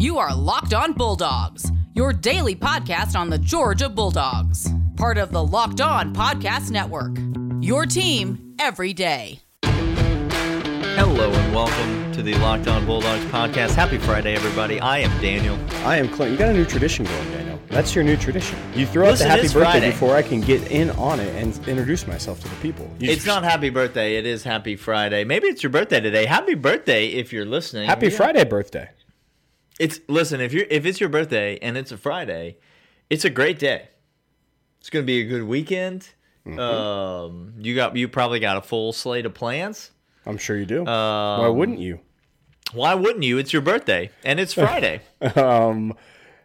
You are Locked On Bulldogs, your daily podcast on the Georgia Bulldogs, part of the Locked On Podcast Network. Your team every day. Hello and welcome to the Locked On Bulldogs podcast. Happy Friday, everybody. I am Daniel. I am Clint. You got a new tradition going, Daniel. That's your new tradition. You throw out the happy birthday Friday. before I can get in on it and introduce myself to the people. You- It's not happy birthday, it is happy Friday. Maybe it's your birthday today. Happy birthday if you're listening. Happy Yeah. Friday birthday. It's listen, if you're if it's your birthday and it's a Friday, it's a great day. It's gonna be a good weekend. Mm-hmm. Um you got you probably got a full slate of plans. I'm sure you do. Um, Why wouldn't you? Why wouldn't you? It's your birthday and it's Friday. Um,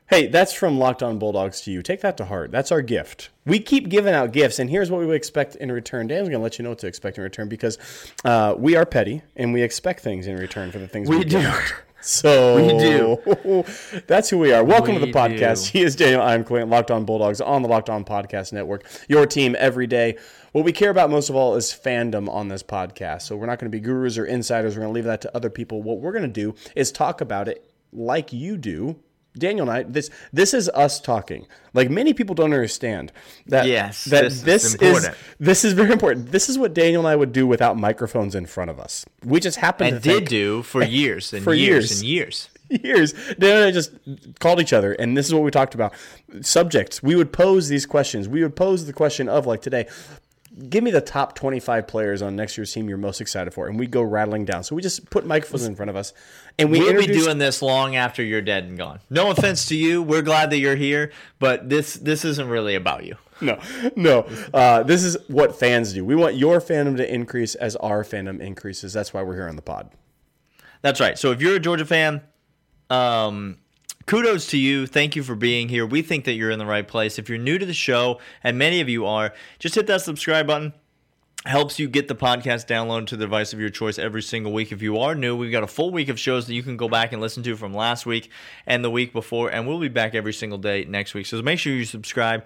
hey, that's from Locked On Bulldogs to you. Take that to heart. That's our gift. We keep giving out gifts, and here's what we would expect in return. Dan's going to let you know what to expect in return because uh, we are petty and we expect things in return for the things we, We do. So We do. That's who we are. Welcome to the podcast. do. He is Daniel. I'm Clint. Locked On Bulldogs on the Locked On Podcast Network. Your team every day. What we care about most of all is fandom on this podcast. So we're not going to be gurus or insiders. We're going to leave that to other people. What we're going to do is talk about it like you do. Daniel and I, this this is us talking. Like many people don't understand that. Yes, that this is this is important. this is very important. This is what Daniel and I would do without microphones in front of us. We just happened and to did think- do for years and For years, years. and years. years. Dan and I just called each other, and this is what we talked about. Subjects. We would pose these questions. We would pose the question of like today. Give me the top 25 players on next year's team you're most excited for, and we go rattling down. So we just put microphones in front of us, and we We'll be doing this long after you're dead and gone. No offense to you. We're glad that you're here, but this this isn't really about you. no, no. Uh, this is what fans do. We want your fandom to increase as our fandom increases. That's why we're here on the pod. That's right. So if you're a Georgia fan, um, kudos to you. Thank you for being here. We think that you're in the right place. If you're new to the show, and many of you are, just hit that subscribe button. Helps you get the podcast downloaded to the device of your choice every single week. If you are new, we've got a full week of shows that you can go back and listen to from last week and the week before, and we'll be back every single day next week. So make sure you subscribe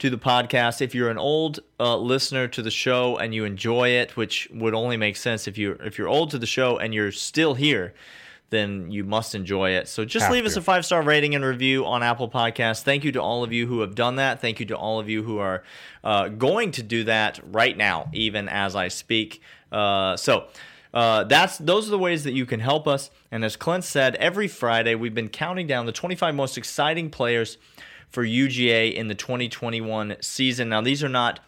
to the podcast. If you're an old uh, listener to the show and you enjoy it, which would only make sense if you if you're old to the show and you're still here, then you must enjoy it. So just Have leave us a five star rating and review on Apple Podcasts. Thank you to all of you who have done that. Thank you to all of you who are uh, going to do that right now, even as I speak. Uh, so. Uh, that's those are the ways that you can help us. And as Clint said, every Friday we've been counting down the 25 most exciting players for UGA in the 2021 season. Now these are not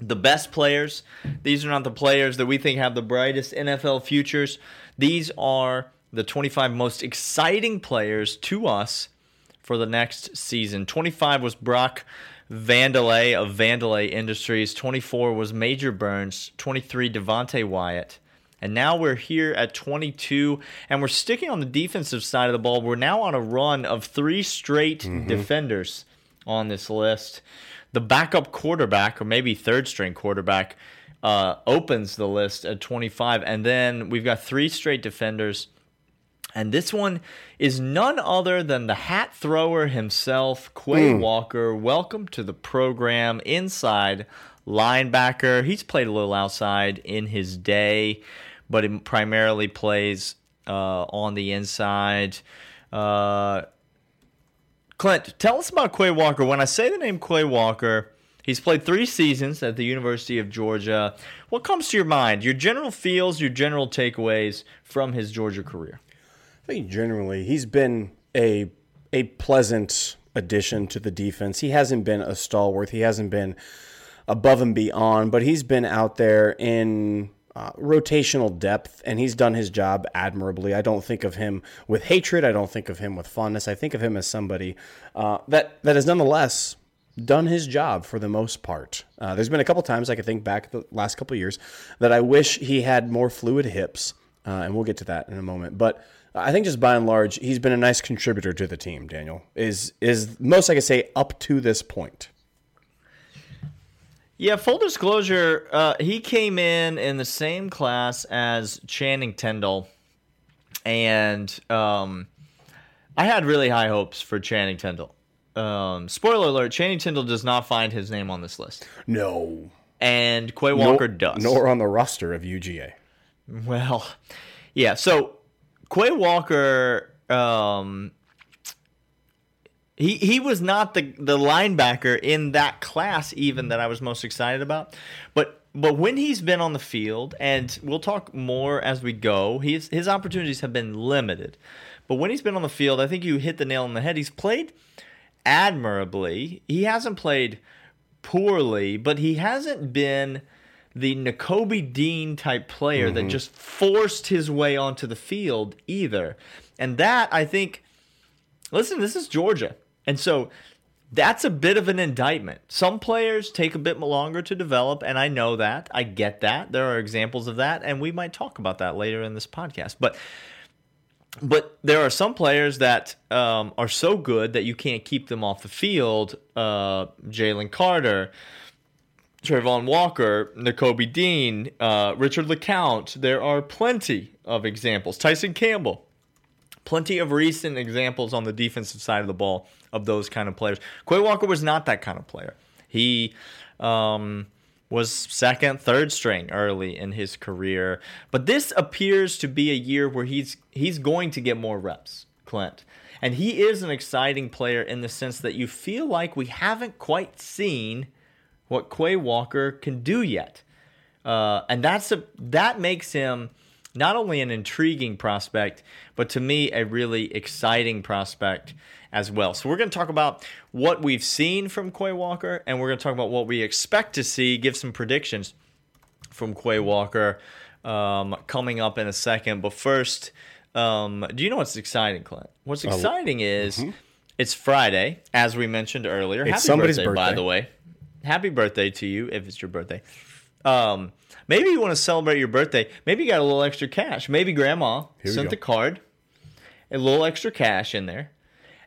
the best players. These are not the players that we think have the brightest NFL futures. These are the 25 most exciting players to us for the next season. 25 was Brock Vandelay of Vandelay Industries. 24 was Major Burns. 23 Devonte Wyatt. And now we're here at 22, and we're sticking on the defensive side of the ball. We're now on a run of three straight defenders on this list. The backup quarterback, or maybe third string quarterback, uh, opens the list at 25. And then we've got three straight defenders. And this one is none other than the hat thrower himself, Quay Walker. Welcome to the program. Inside linebacker. He's played a little outside in his day, but he primarily plays uh, on the inside. Uh, Clint, tell us about Quay Walker. When I say the name Quay Walker, he's played three seasons at the University of Georgia. What comes to your mind? Your general feels, your general takeaways from his Georgia career. I think generally he's been a a pleasant addition to the defense. He hasn't been a stalwart. He hasn't been above and beyond, but he's been out there in uh, rotational depth, and he's done his job admirably. I don't think of him with hatred. I don't think of him with fondness. I think of him as somebody uh, that that has nonetheless done his job for the most part. Uh, there's been a couple times I can think back the last couple years that I wish he had more fluid hips, uh, and we'll get to that in a moment. But I think just by and large, he's been a nice contributor to the team. Daniel is is most I can say up to this point. Yeah, full disclosure, uh, he came in in the same class as Channing Tindall, and um, I had really high hopes for Channing Tindall. Um, spoiler alert: Channing Tindall does not find his name on this list, No, and Quay Walker nor, does. nor on the roster of UGA. Well, yeah. So Quay Walker um, He he was not the the linebacker in that class even that I was most excited about. But but when he's been on the field, and we'll talk more as we go, his his opportunities have been limited. But when he's been on the field, I think you hit the nail on the head. He's played admirably. He hasn't played poorly, but he hasn't been the Nakobe Dean type player that just forced his way onto the field either. And that I think listen, this is Georgia. And so that's a bit of an indictment. Some players take a bit longer to develop, and I know that. I get that. There are examples of that, and we might talk about that later in this podcast. But but there are some players that um, are so good that you can't keep them off the field. Uh, Jalen Carter, Travon Walker, Nakobe Dean, uh, Richard LeCounte. There are plenty of examples. Tyson Campbell. Plenty of recent examples on the defensive side of the ball of those kind of players. Quay Walker was not that kind of player. He um, was second, third string early in his career. But this appears to be a year where he's he's going to get more reps, Clint. And he is an exciting player in the sense that you feel like we haven't quite seen what Quay Walker can do yet. Uh, and that's a that makes him not only an intriguing prospect, but to me a really exciting prospect as well. So we're going to talk about what we've seen from Quay Walker, and we're going to talk about what we expect to see. Give some predictions from Quay Walker um, coming up in a second. But first, um, do you know what's exciting, Clint? What's exciting is it's Friday, as we mentioned earlier. Happy somebody's birthday, by the way. Happy birthday to you if it's your birthday. Um, maybe you want to celebrate your birthday. Maybe you got a little extra cash. Maybe grandma sent go. the card, a little extra cash in there,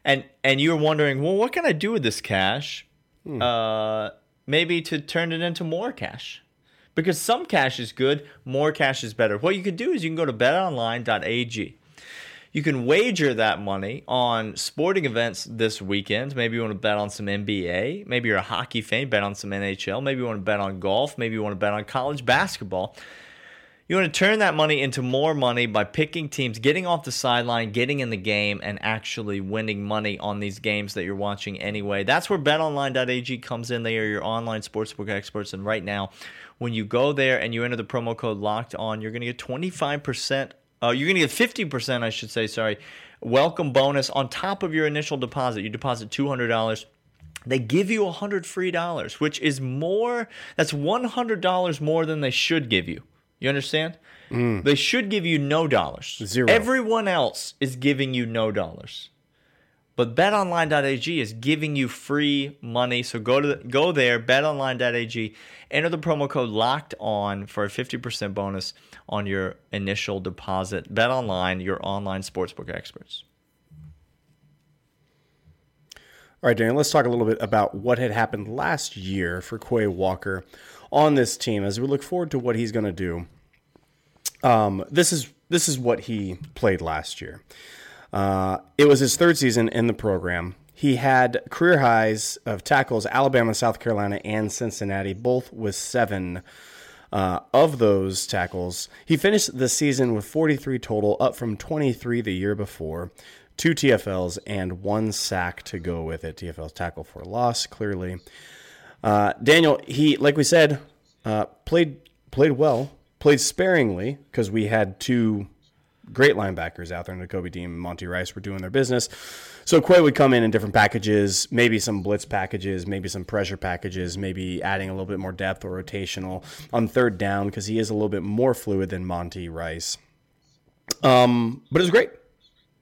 and and you're wondering, well, what can I do with this cash? Hmm. Uh, maybe to turn it into more cash, because some cash is good, more cash is better. What you can do is you can go to betonline.ag. You can wager that money on sporting events this weekend. Maybe you want to bet on some NBA. Maybe you're a hockey fan, bet on some NHL. Maybe you want to bet on golf. Maybe you want to bet on college basketball. You want to turn that money into more money by picking teams, getting off the sideline, getting in the game, and actually winning money on these games that you're watching anyway. That's where betonline.ag comes in. They are your online sportsbook experts. And right now, when you go there and you enter the promo code locked on, you're going to get 25%. Uh, you're going to get 50%, I should say, sorry, welcome bonus on top of your initial deposit. You deposit $200 they give you a hundred free dollars, which is more. That's one hundred dollars more than they should give you. You understand? They should give you no dollars. Zero. Everyone else is giving you no dollars, but BetOnline.ag is giving you free money. So go to the, go there, BetOnline.ag, enter the promo code Locked On for a fifty percent bonus on your initial deposit. BetOnline, your online sportsbook experts. All right, Daniel, let's talk a little bit about what had happened last year for Quay Walker on this team as we look forward to what he's going to do. Um, this is this is what he played last year. Uh, it was his third season in the program. He had career highs of tackles Alabama, South Carolina, and Cincinnati, both with seven. Uh, of those tackles, he finished the season with 43 total, up from 23 the year before. Two TFLs and one sack to go with it. TFL's tackle for loss, clearly. Uh, Daniel, he like we said, uh, played played well, played sparingly because we had two great linebackers out there. Nakobe Dean and Monty Rice were doing their business. So Quay would come in in different packages, maybe some blitz packages, maybe some pressure packages, maybe adding a little bit more depth or rotational on third down because he is a little bit more fluid than Monty Rice. Um, but it was great.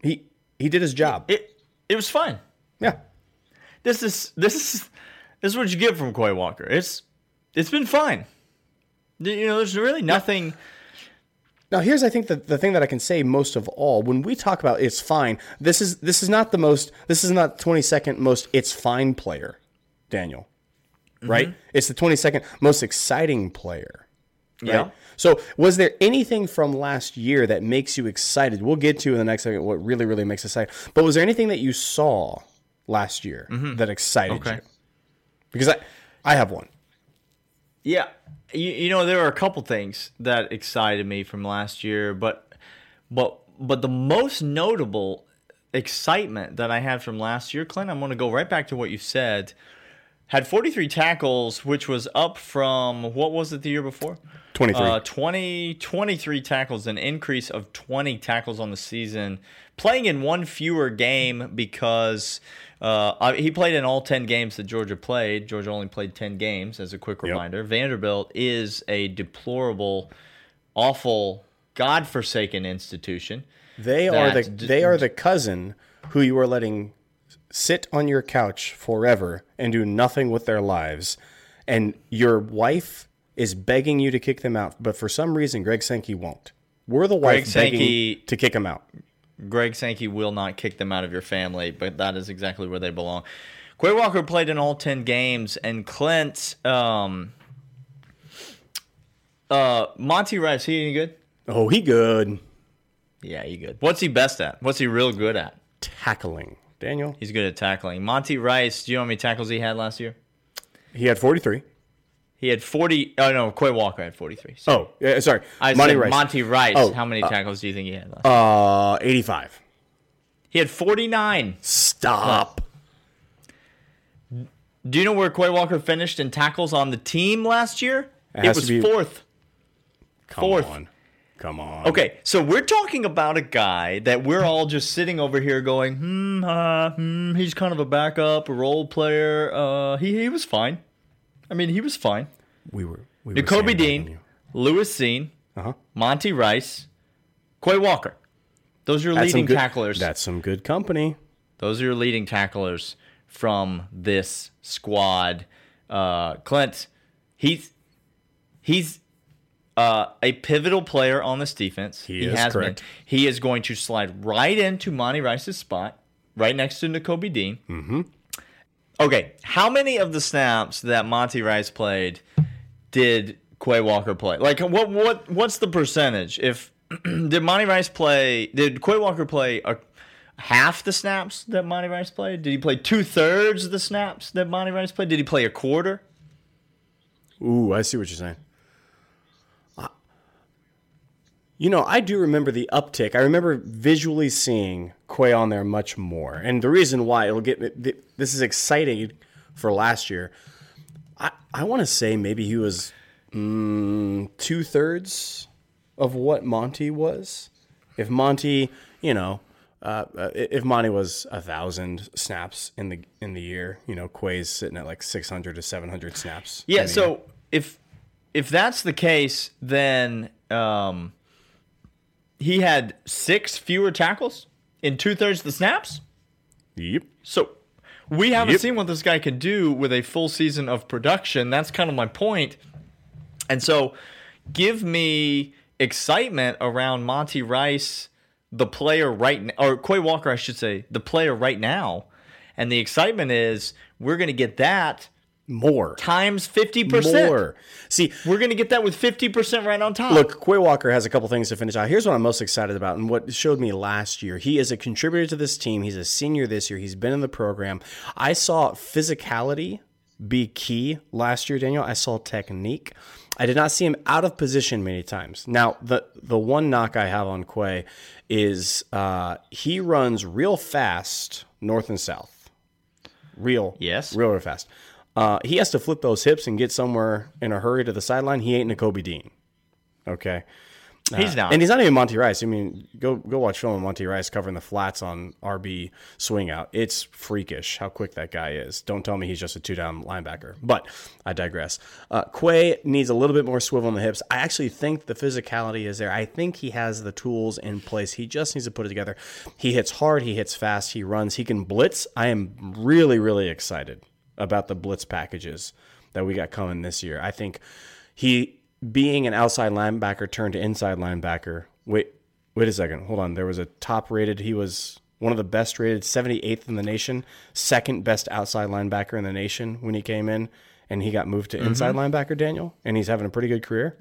He he did his job. It it was fine. Yeah. this is this is this is what you get from Quay Walker. It's it's been fine. You know, there's really nothing. Now here's I think the, the thing that I can say most of all. When we talk about it's fine this is this is not the most this is not 22nd most it's fine player Daniel mm-hmm. right? It's the 22nd most exciting player right? Yeah. so was there anything from last year that makes you excited? We'll get to in the next second what really really makes us excited. But was there anything that you saw last year mm-hmm. that excited Okay. you? Because I I have one. Yeah, you, you know there were a couple things that excited me from last year, but but but the most notable excitement that I had from last year, Clint, I'm going to go right back to what you said. Had 43 tackles, which was up from what was it the year before? 23. Uh, 20, 23 tackles, an increase of 20 tackles on the season. Playing in one fewer game because uh, he played in all 10 games that Georgia played. Georgia only played 10 games, as a quick reminder. Vanderbilt is a deplorable, awful, godforsaken institution. They are the they are the cousin who you are letting sit on your couch forever and do nothing with their lives, and your wife is begging you to kick them out, but for some reason Greg Sankey won't. We're the wife Greg begging Sankey- to kick him out. Greg Sankey will not kick them out of your family, but that is exactly where they belong. Quay Walker played in all 10 games, and Clint, um, uh, Monty Rice, he any good? Oh, he good Yeah, he good. What's he best at? What's he real good at? tackling. Daniel, He's good at tackling. Monty Rice, do you know how many tackles he had last year? he had 43. He had 40. Oh, no, Quay Walker had 43. So Oh, yeah, sorry. I Monty said Rice. Monty Rice. Oh, how many tackles do you think he had last year? Uh, 85. He had 49. Stop. Do you know where Quay Walker finished in tackles on the team last year? It It, was be- fourth. Come Fourth. on. Come on. Okay, so we're talking about a guy that we're all just sitting over here going, hmm, uh, hmm, he's kind of a backup, a role player. Uh, he, he was fine. I mean, he was fine. We were. We Dean, Lewis Cine, Uh huh. Monty Rice, Quay Walker. Those are your That's leading good, tacklers. That's some good company. Those are your leading tacklers from this squad. Uh, Clint, he's he's uh, a pivotal player on this defense. He is, has correct. been. He is going to slide right into Monty Rice's spot, right next to Nakobe Dean. Mm-hmm. Okay, how many of the snaps that Monty Rice played did Quay Walker play? Like, what what what's the percentage? If did Monty Rice play? Did Quay Walker play a half the snaps that Monty Rice played? Did he play two thirds of the snaps that Monty Rice played? Did he play a quarter? Ooh, I see what you're saying. Uh, You know, I do remember the uptick. I remember visually seeing Quay on there much more. And the reason why it'll get me, this is exciting for last year. I, I want to say maybe he was mm, two thirds of what Monty was. If Monty, you know, uh, uh, if Monty was a thousand snaps in the in the year, you know, Quay's sitting at like six hundred to seven hundred snaps. Yeah. the year. So if if that's the case, then um, he had six fewer tackles in two thirds of the snaps. Yep. So we haven't Yep. seen what this guy can do with a full season of production. That's kind of my point. And so give me excitement around Monty Rice, the player right now, or Quay Walker, I should say, the player right now. And the excitement is we're going to get that More. times 50%. More. See, We're going to get that with 50% right on top. look, Quay Walker has a couple things to finish out. Here's what I'm most excited about and what showed me last year. He is a contributor to this team. He's a senior this year. He's been in the program. I saw physicality be key last year, Daniel. I saw technique. I did not see him out of position many times. Now, the the one knock I have on Quay is uh, he runs real fast north and south. Real, Yes. real, real fast. Uh, he has to flip those hips and get somewhere in a hurry to the sideline. He ain't Nakobe Dean. Okay. He's not. And he's not even Monty Rice. I mean, go go watch film of Monty Rice covering the flats on RB swing out. It's freakish how quick that guy is. Don't tell me he's just a two down linebacker. But I digress. Uh, Quay needs a little bit more swivel on the hips. I actually think the physicality is there. I think he has the tools in place. He just needs to put it together. He hits hard. He hits fast. He runs. He can blitz. I am really really excited about the blitz packages that we got coming this year. I think he being an outside linebacker turned to inside linebacker. Wait, wait a second. Hold on. There was a top rated. He was one of the best rated, 78th in the nation, second best outside linebacker in the nation when he came in, and he got moved to mm-hmm. inside linebacker. Daniel, and he's having a pretty good career.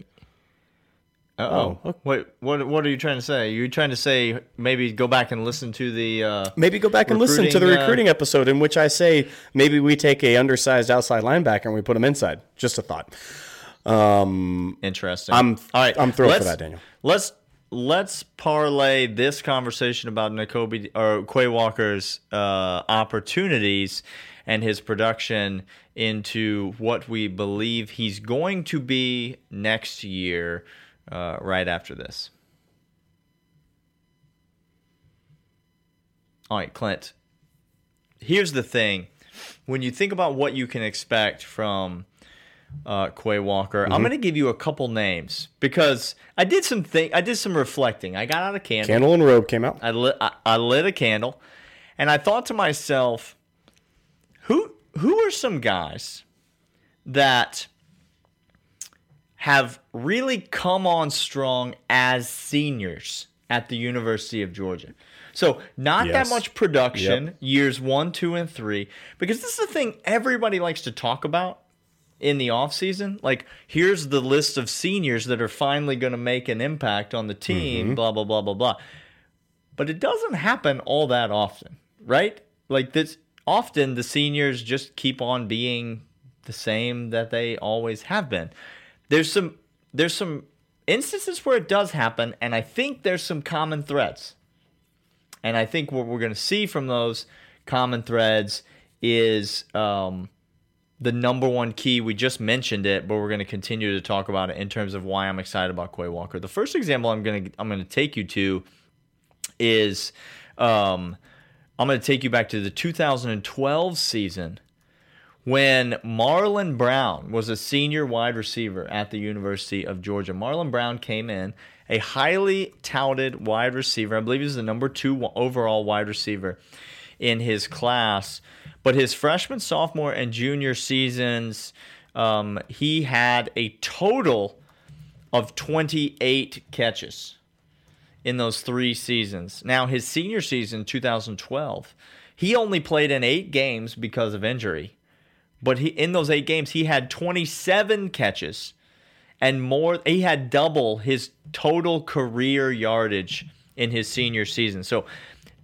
Oh, okay. wait, what what are you trying to say? You're trying to say maybe go back and listen to the uh, Maybe go back and listen to the Recruiting, uh, episode in which I say maybe we take a undersized outside linebacker and we put him inside. Just a thought. interesting. I'm- all right. I'm thrilled for that, Daniel. Let's let's parlay this conversation about Nakobe or Quay Walker's uh, opportunities and his production into what we believe he's going to be next year. Uh, right after this. All right, Clint. Here's the thing: when you think about what you can expect from uh, Quay Walker. Mm-hmm. I'm going to give you a couple names because I did some thing. I did some reflecting. I got out a candle. Candle and robe came out. I lit. I, I lit a candle, and I thought to myself, who who are some guys that have really come on strong as seniors at the University of Georgia? So not yes. that much production yep. years one, two, and three, because this is the thing everybody likes to talk about in the offseason. Like, here's the list of seniors that are finally going to make an impact on the team, mm-hmm. blah, blah, blah, blah, blah. But it doesn't happen all that often, right? Like, this often the seniors just keep on being the same that they always have been. There's some there's some instances where it does happen, and I think there's some common threads. And I think what we're going to see from those common threads is um, the number one key. We just mentioned it, but we're going to continue to talk about it in terms of why I'm excited about Quay Walker. The first example I'm going to I'm going to take you to is um, I'm going to take you back to the 2012 season when Marlon Brown was a senior wide receiver at the University of Georgia. Marlon Brown came in, a highly touted wide receiver. I believe he was the number two overall wide receiver in his class. But his freshman, sophomore, and junior seasons, um, he had a total of 28 catches in those three seasons. Now, his senior season, 2012, he only played in eight games because of injury. But he, in those eight games, he had 27 catches and more. He had double his total career yardage in his senior season. So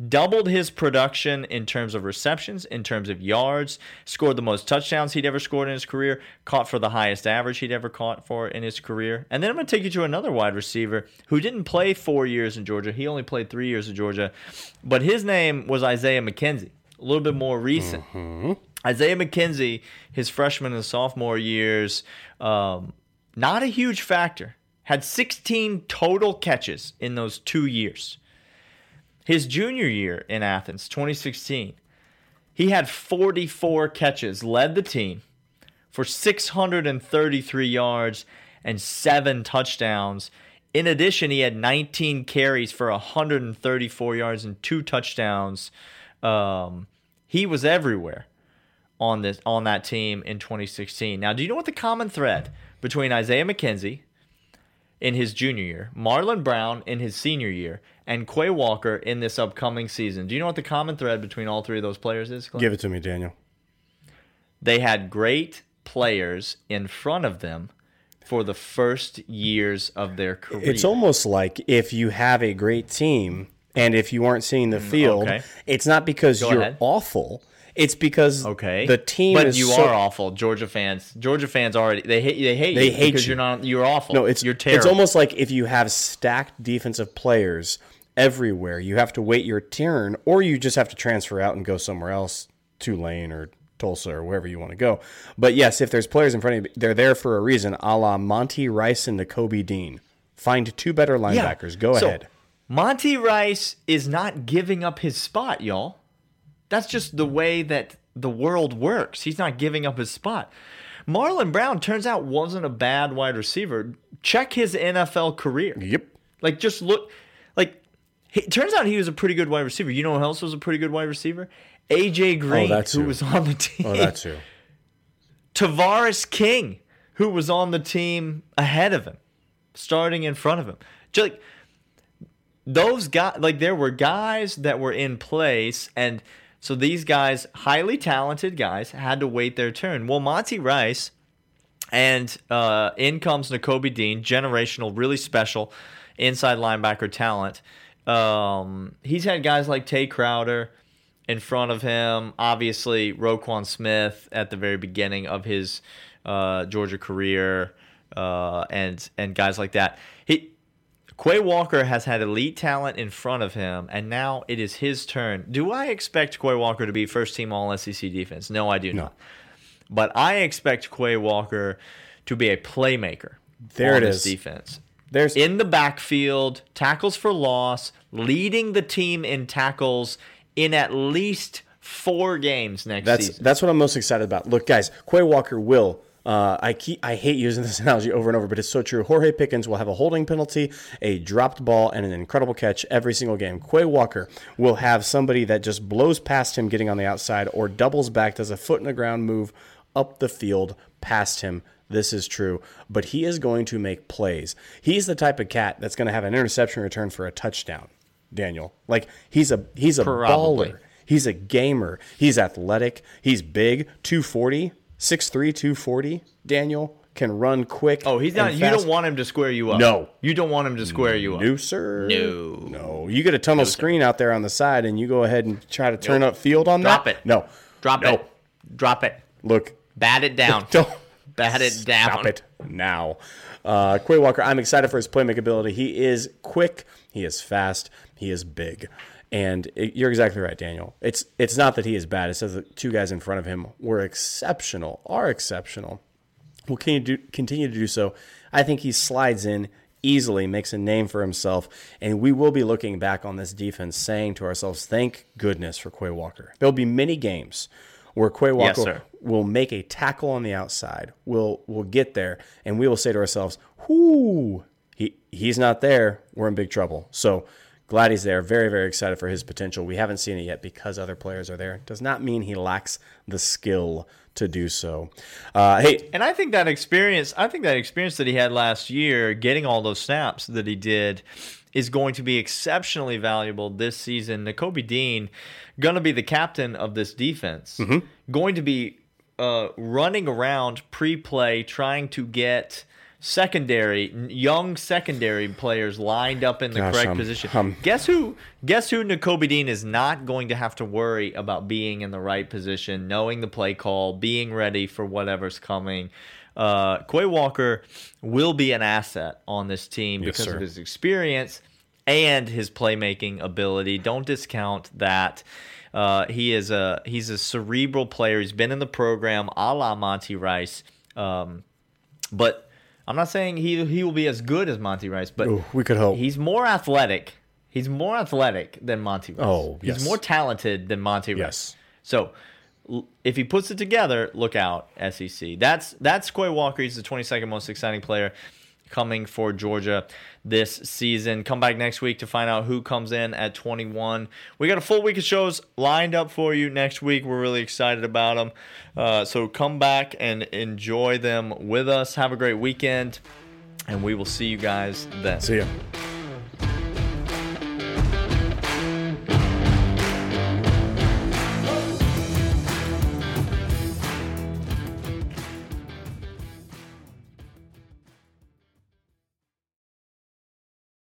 doubled his production in terms of receptions, in terms of yards, scored the most touchdowns he'd ever scored in his career, caught for the highest average he'd ever caught for in his career. And then I'm going to take you to another wide receiver who didn't play four years in Georgia. He only played three years in Georgia, but his name was Isaiah McKenzie, a little bit more recent. Mm-hmm. Isaiah McKenzie, his freshman and sophomore years, um, not a huge factor. Had 16 total catches in those two years. His junior year in Athens, 2016, he had 44 catches, led the team for 633 yards and seven touchdowns. In addition, he had 19 carries for 134 yards and two touchdowns. Um, he was everywhere on this on that team in 2016. Now, do you know what the common thread between Isaiah McKenzie in his junior year, Marlon Brown in his senior year, and Quay Walker in this upcoming season. Do you know what the common thread between all three of those players is? Clint? Give it to me, Daniel. They had great players in front of them for the first years of their career. It's almost like if you have a great team and if you aren't seeing the mm, field, okay. it's not because Go you're ahead. awful. It's because okay. the team but you so, are awful. Georgia fans, Georgia fans already they hate they hate they you hate because you. are not you're awful. No, it's you're terrible. It's almost like if you have stacked defensive players everywhere. You have to wait your turn, or you just have to transfer out and go somewhere else, Tulane or Tulsa or wherever you want to go. But yes, if there's players in front of you, they're there for a reason, a la Monty Rice and Nakobe Dean. Find two better linebackers. Yeah. Go so, ahead. Monty Rice is not giving up his spot, y'all. That's just the way that the world works. He's not giving up his spot. Marlon Brown turns out wasn't a bad wide receiver. Check his NFL career. Yep. Like just look like it turns out he was a pretty good wide receiver. You know who else was a pretty good wide receiver? AJ oh, Green, oh, who was on the team. Oh, that's who. Tavarres King, who was on the team ahead of him, starting in front of him. Just like those guys, like there were guys that were in place, and so these guys, highly talented guys, had to wait their turn. Well, Monty Rice and uh, in comes Nakobe Dean, generational, really special inside linebacker talent. Um, he's had guys like Tae Crowder in front of him. Obviously, Roquan Smith at the very beginning of his uh, Georgia career, uh, and and guys like that. Quay Walker has had elite talent in front of him, and now it is his turn. Do I expect Quay Walker to be first team All SEC defense? No, I do not. But I expect Quay Walker to be a playmaker. There it is. Defense There's in the backfield, tackles for loss, leading the team in tackles in at least four games next That's season. that's what I'm most excited about. Look, guys, Quay Walker will. Uh, I keep I hate using this analogy over and over, but it's so true. Jorge Pickens will have a holding penalty, a dropped ball, and an incredible catch every single game. Quay Walker will have somebody that just blows past him getting on the outside or doubles back, does a foot in the ground move up the field past him. This is true, but he is going to make plays. He's the type of cat that's going to have an interception return for a touchdown. Daniel, like he's a he's a Probably. baller. He's a gamer. He's athletic. He's big. 240, 6'3, 240. Daniel can run quick. oh, he's not. You don't want him to square you up. No. you don't want him to square you up. No, sir. No. No. You get a tunnel screen out there on the side and you go ahead and try to turn up field on Drop that. it. No. Drop No. it. Drop it. Look, Bat it down. don't. Bat it down. Stop it now. Uh, Quay Walker, I'm excited for his playmaking ability. He is quick, he is fast, he is big. And it, you're exactly right, Daniel. It's it's not that he is bad. It says the two guys in front of him were exceptional, are exceptional. Will continue to do, continue to do so. I think he slides in easily, makes a name for himself, and we will be looking back on this defense saying to ourselves, "Thank goodness for Quay Walker." There'll be many games where Quay Walker sir. will make a tackle on the outside. We'll we'll get there, and we will say to ourselves, "Whoo, he he's not there. We're in big trouble." So glad he's there. Very very excited for his potential. We haven't seen it yet because other players are there. Does not mean he lacks the skill to do so. Uh, hey, And I think that experience, I think that experience that he had last year, getting all those snaps that he did, is going to be exceptionally valuable this season. Nakobe Dean, going to be the captain of this defense, Mm-hmm. going to be uh, running around pre-play, trying to get secondary, young secondary players lined up in the Gosh, correct I'm- position. I'm- Guess who? Guess who? Nakobe Dean is not going to have to worry about being in the right position, knowing the play call, being ready for whatever's coming. Uh, Quay Walker will be an asset on this team Yes, because sir. of his experience and his playmaking ability. Don't discount that. Uh, he is a he's a cerebral player. He's been in the program, a la Monty Rice. Um, but I'm not saying he he will be as good as Monty Rice, but Ooh, we could hope. He's more athletic. He's more athletic than Monty Rice. Oh, yes. He's more talented than Monty Rice. Yes. So l- if he puts it together, look out, SEC. That's that's Quay Walker. He's the 22nd most exciting player coming for Georgia this season. Come back next week to find out who comes in at 21. We got a full week of shows lined up for you next week. We're really excited about them. Uh, so come back and enjoy them with us. Have a great weekend, and we will see you guys then. see ya.